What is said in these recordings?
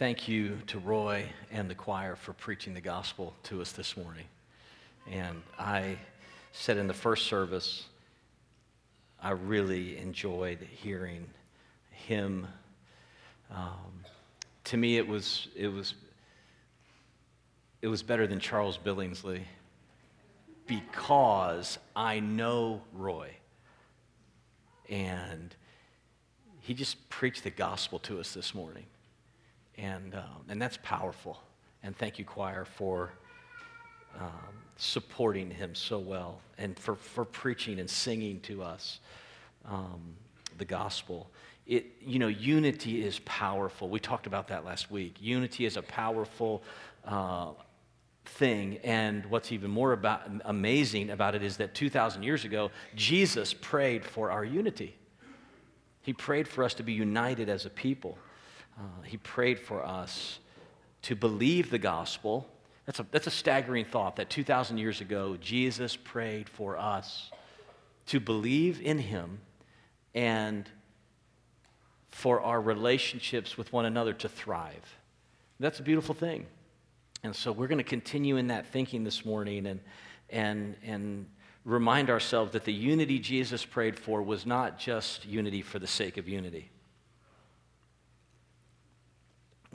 thank you to Roy and the choir for preaching the gospel to us this morning. And I said in the first service, I really enjoyed hearing him. Um, to me, it was, it, was, it was better than Charles Billingsley because I know Roy. And he just preached the gospel to us this morning. And, um, and that's powerful. And thank you, choir, for um, supporting him so well and for, for preaching and singing to us um, the gospel. It, you know, unity is powerful. We talked about that last week. Unity is a powerful uh, thing. And what's even more about, amazing about it is that 2,000 years ago, Jesus prayed for our unity. He prayed for us to be united as a people. Uh, he prayed for us to believe the gospel. That's a, that's a staggering thought that 2,000 years ago, Jesus prayed for us to believe in him and for our relationships with one another to thrive. That's a beautiful thing. And so we're going to continue in that thinking this morning and, and, and remind ourselves that the unity Jesus prayed for was not just unity for the sake of unity.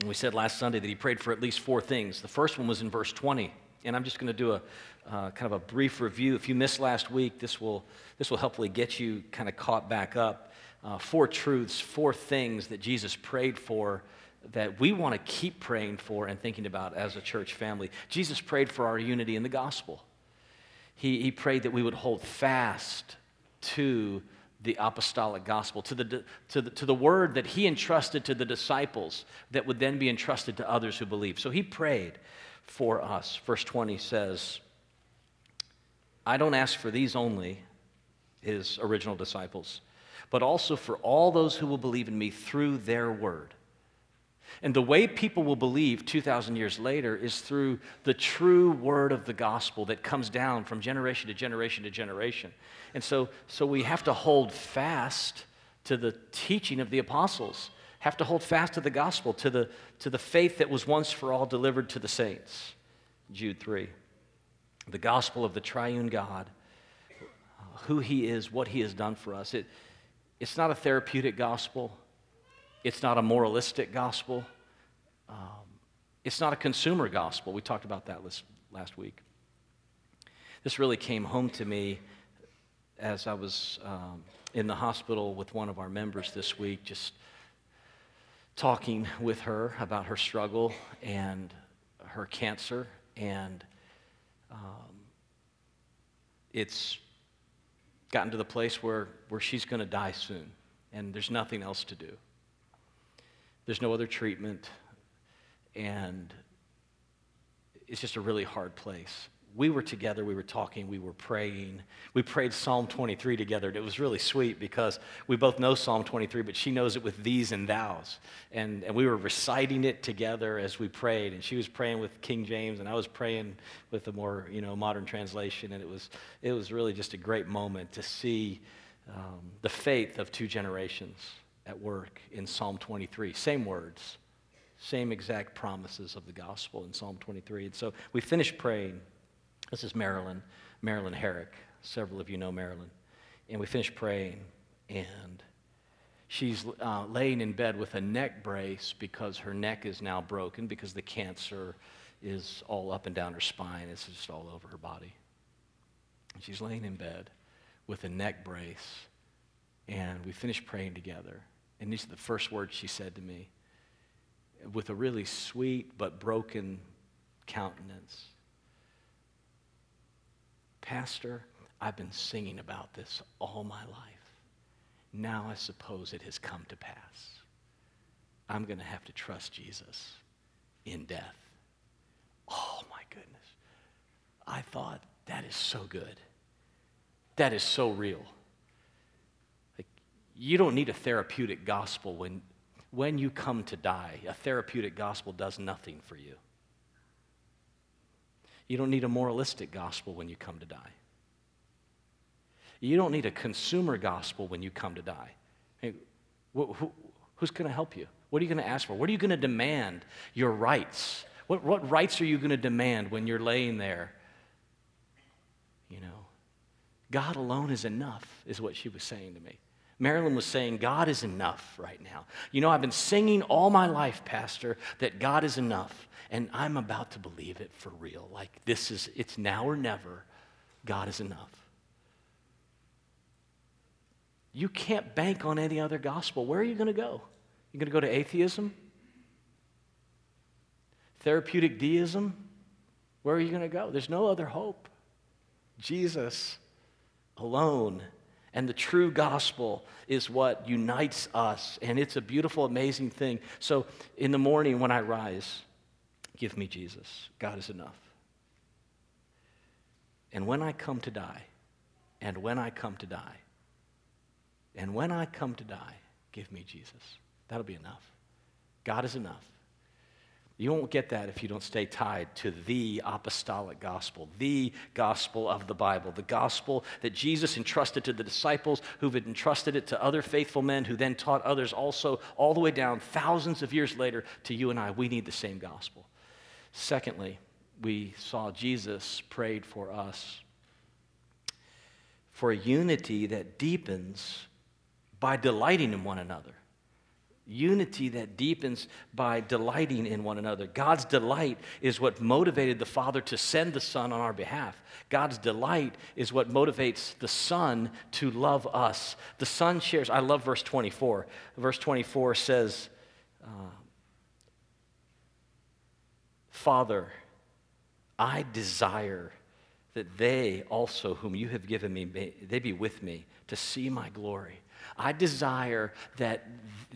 And we said last Sunday that he prayed for at least four things. The first one was in verse 20. And I'm just going to do a uh, kind of a brief review. If you missed last week, this will, this will hopefully get you kind of caught back up. Uh, four truths, four things that Jesus prayed for that we want to keep praying for and thinking about as a church family. Jesus prayed for our unity in the gospel. He, he prayed that we would hold fast to the apostolic gospel, to the, to, the, to the word that he entrusted to the disciples that would then be entrusted to others who believe. So he prayed for us. Verse 20 says, I don't ask for these only, his original disciples, but also for all those who will believe in me through their word. And the way people will believe 2,000 years later is through the true word of the gospel that comes down from generation to generation to generation. And so, so we have to hold fast to the teaching of the apostles, have to hold fast to the gospel, to the, to the faith that was once for all delivered to the saints. Jude 3. The gospel of the triune God, who he is, what he has done for us. It, it's not a therapeutic gospel. It's not a moralistic gospel. Um, it's not a consumer gospel. We talked about that last, last week. This really came home to me as I was um, in the hospital with one of our members this week, just talking with her about her struggle and her cancer. And um, it's gotten to the place where, where she's going to die soon, and there's nothing else to do. There's no other treatment, and it's just a really hard place. We were together, we were talking, we were praying. We prayed Psalm 23 together. It was really sweet because we both know Psalm 23, but she knows it with these and thous. And, and we were reciting it together as we prayed. And she was praying with King James, and I was praying with a more you know, modern translation. And it was, it was really just a great moment to see um, the faith of two generations at work in Psalm 23. Same words, same exact promises of the gospel in Psalm 23. And so we finished praying. This is Marilyn, Marilyn Herrick. Several of you know Marilyn. And we finished praying, and she's uh, laying in bed with a neck brace because her neck is now broken because the cancer is all up and down her spine. It's just all over her body. And she's laying in bed with a neck brace, and we finished praying together. And these are the first words she said to me with a really sweet but broken countenance. Pastor, I've been singing about this all my life. Now I suppose it has come to pass. I'm going to have to trust Jesus in death. Oh my goodness. I thought, that is so good. That is so real. You don't need a therapeutic gospel when, when you come to die. A therapeutic gospel does nothing for you. You don't need a moralistic gospel when you come to die. You don't need a consumer gospel when you come to die. Hey, who, who's going to help you? What are you going to ask for? What are you going to demand? Your rights. What, what rights are you going to demand when you're laying there? You know, God alone is enough, is what she was saying to me. Marilyn was saying, God is enough right now. You know, I've been singing all my life, Pastor, that God is enough. And I'm about to believe it for real. Like, this is, it's now or never. God is enough. You can't bank on any other gospel. Where are you going to go? You're going to go to atheism? Therapeutic deism? Where are you going to go? There's no other hope. Jesus alone and the true gospel is what unites us. And it's a beautiful, amazing thing. So in the morning when I rise, give me Jesus. God is enough. And when I come to die, and when I come to die, and when I come to die, give me Jesus. That'll be enough. God is enough. You won't get that if you don't stay tied to the apostolic gospel, the gospel of the Bible, the gospel that Jesus entrusted to the disciples, who've entrusted it to other faithful men, who then taught others also, all the way down thousands of years later to you and I. We need the same gospel. Secondly, we saw Jesus prayed for us for a unity that deepens by delighting in one another. Unity that deepens by delighting in one another. God's delight is what motivated the Father to send the Son on our behalf. God's delight is what motivates the Son to love us. The Son shares, I love verse 24. Verse 24 says, uh, Father, I desire that they also, whom you have given me, may, they be with me to see my glory. I desire that,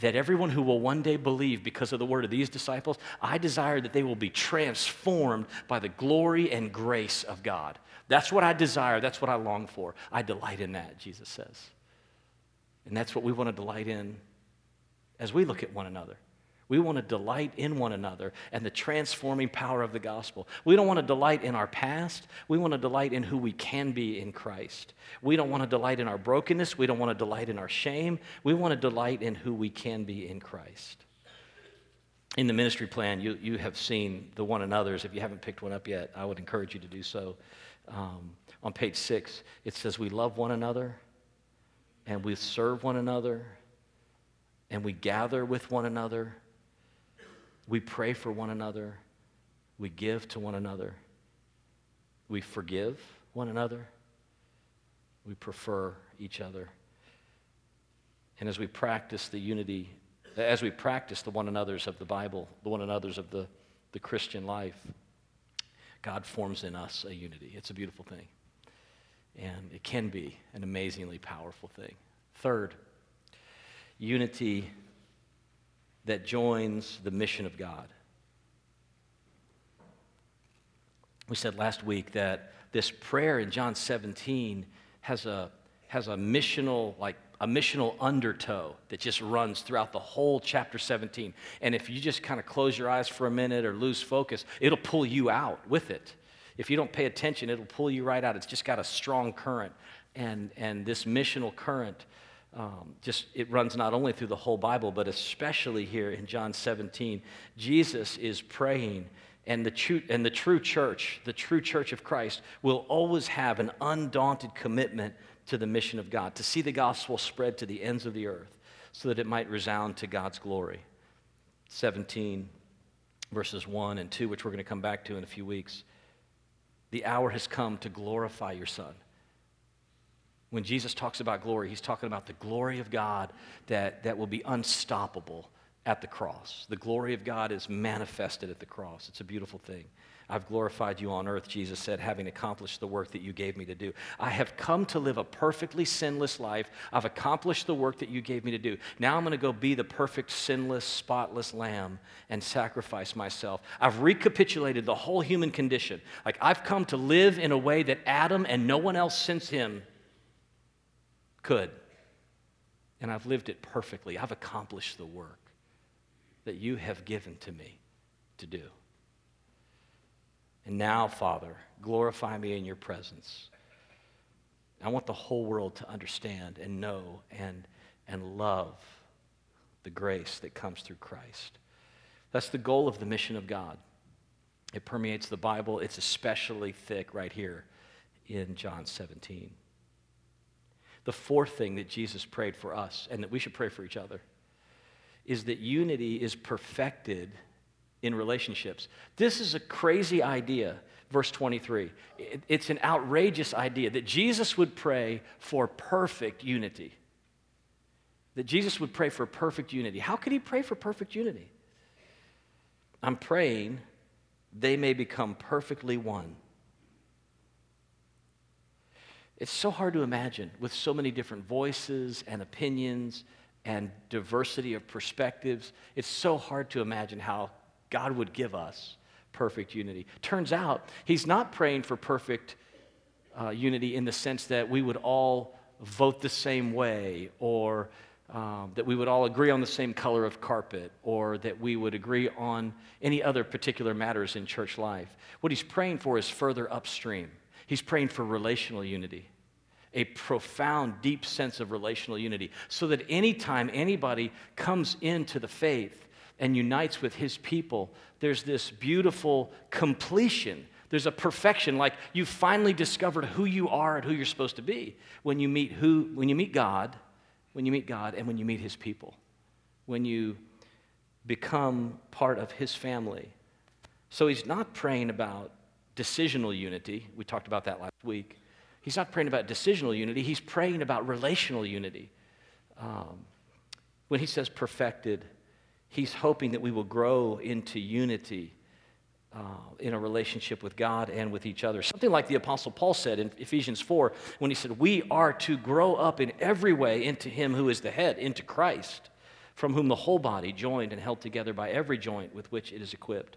that everyone who will one day believe because of the word of these disciples, I desire that they will be transformed by the glory and grace of God. That's what I desire. That's what I long for. I delight in that, Jesus says. And that's what we want to delight in as we look at one another. We want to delight in one another and the transforming power of the gospel. We don't want to delight in our past. We want to delight in who we can be in Christ. We don't want to delight in our brokenness. We don't want to delight in our shame. We want to delight in who we can be in Christ. In the ministry plan, you, you have seen the one another's. If you haven't picked one up yet, I would encourage you to do so. Um, on page six, it says, We love one another and we serve one another and we gather with one another we pray for one another. We give to one another. We forgive one another. We prefer each other. And as we practice the unity, as we practice the one another's of the Bible, the one another's of the, the Christian life, God forms in us a unity. It's a beautiful thing. And it can be an amazingly powerful thing. Third, unity that joins the mission of God. We said last week that this prayer in John 17 has a, has a missional, like a missional undertow that just runs throughout the whole chapter 17. And if you just kind of close your eyes for a minute or lose focus, it'll pull you out with it. If you don't pay attention, it'll pull you right out. It's just got a strong current. And, and this missional current um, just it runs not only through the whole Bible, but especially here in John 17. Jesus is praying, and the, true, and the true church, the true church of Christ, will always have an undaunted commitment to the mission of God, to see the gospel spread to the ends of the earth so that it might resound to God's glory. 17, verses 1 and 2, which we're going to come back to in a few weeks. The hour has come to glorify your Son when Jesus talks about glory, he's talking about the glory of God that, that will be unstoppable at the cross. The glory of God is manifested at the cross. It's a beautiful thing. I've glorified you on earth, Jesus said, having accomplished the work that you gave me to do. I have come to live a perfectly sinless life. I've accomplished the work that you gave me to do. Now I'm going to go be the perfect, sinless, spotless lamb and sacrifice myself. I've recapitulated the whole human condition. Like I've come to live in a way that Adam and no one else since him could. And I've lived it perfectly. I've accomplished the work that you have given to me to do. And now, Father, glorify me in your presence. I want the whole world to understand and know and, and love the grace that comes through Christ. That's the goal of the mission of God. It permeates the Bible. It's especially thick right here in John 17. The fourth thing that Jesus prayed for us and that we should pray for each other is that unity is perfected in relationships. This is a crazy idea, verse 23. It's an outrageous idea that Jesus would pray for perfect unity. That Jesus would pray for perfect unity. How could he pray for perfect unity? I'm praying they may become perfectly one. It's so hard to imagine with so many different voices and opinions and diversity of perspectives. It's so hard to imagine how God would give us perfect unity. Turns out, He's not praying for perfect uh, unity in the sense that we would all vote the same way or um, that we would all agree on the same color of carpet or that we would agree on any other particular matters in church life. What he's praying for is further upstream. He's praying for relational unity, a profound, deep sense of relational unity, so that anytime anybody comes into the faith and unites with his people, there's this beautiful completion. There's a perfection, like you finally discovered who you are and who you're supposed to be when you meet who when you meet God when you meet God and when you meet His people, when you become part of His family. So He's not praying about decisional unity. We talked about that last week. He's not praying about decisional unity, He's praying about relational unity. Um, when He says perfected, He's hoping that we will grow into unity uh, in a relationship with God and with each other. Something like the Apostle Paul said in Ephesians 4 when he said, We are to grow up in every way into Him who is the head, into Christ, from whom the whole body, joined and held together by every joint with which it is equipped,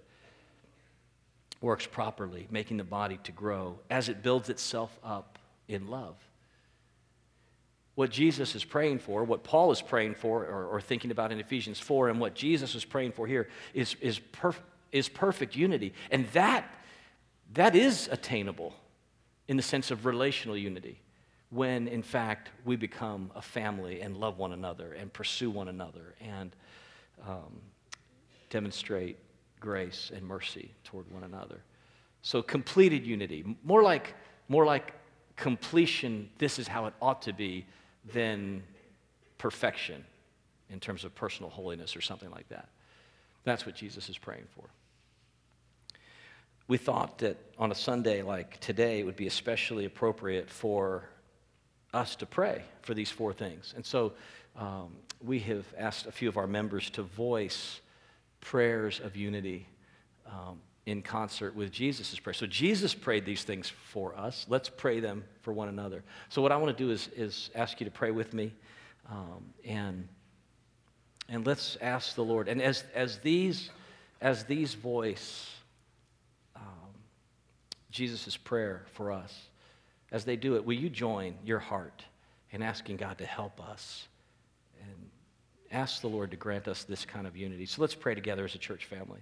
works properly, making the body to grow as it builds itself up in love. What Jesus is praying for, what Paul is praying for or, or thinking about in Ephesians 4, and what Jesus is praying for here is, is perfect is perfect unity. And that, that is attainable in the sense of relational unity when, in fact, we become a family and love one another and pursue one another and um, demonstrate grace and mercy toward one another. So, completed unity, more like, more like completion, this is how it ought to be, than perfection in terms of personal holiness or something like that. That's what Jesus is praying for we thought that on a Sunday like today, it would be especially appropriate for us to pray for these four things. And so um, we have asked a few of our members to voice prayers of unity um, in concert with Jesus' prayer. So Jesus prayed these things for us. Let's pray them for one another. So what I want to do is, is ask you to pray with me. Um, and, and let's ask the Lord. And as, as, these, as these voice Jesus' prayer for us. As they do it, will you join your heart in asking God to help us ask the Lord to grant us this kind of unity? So let's pray together as a church family.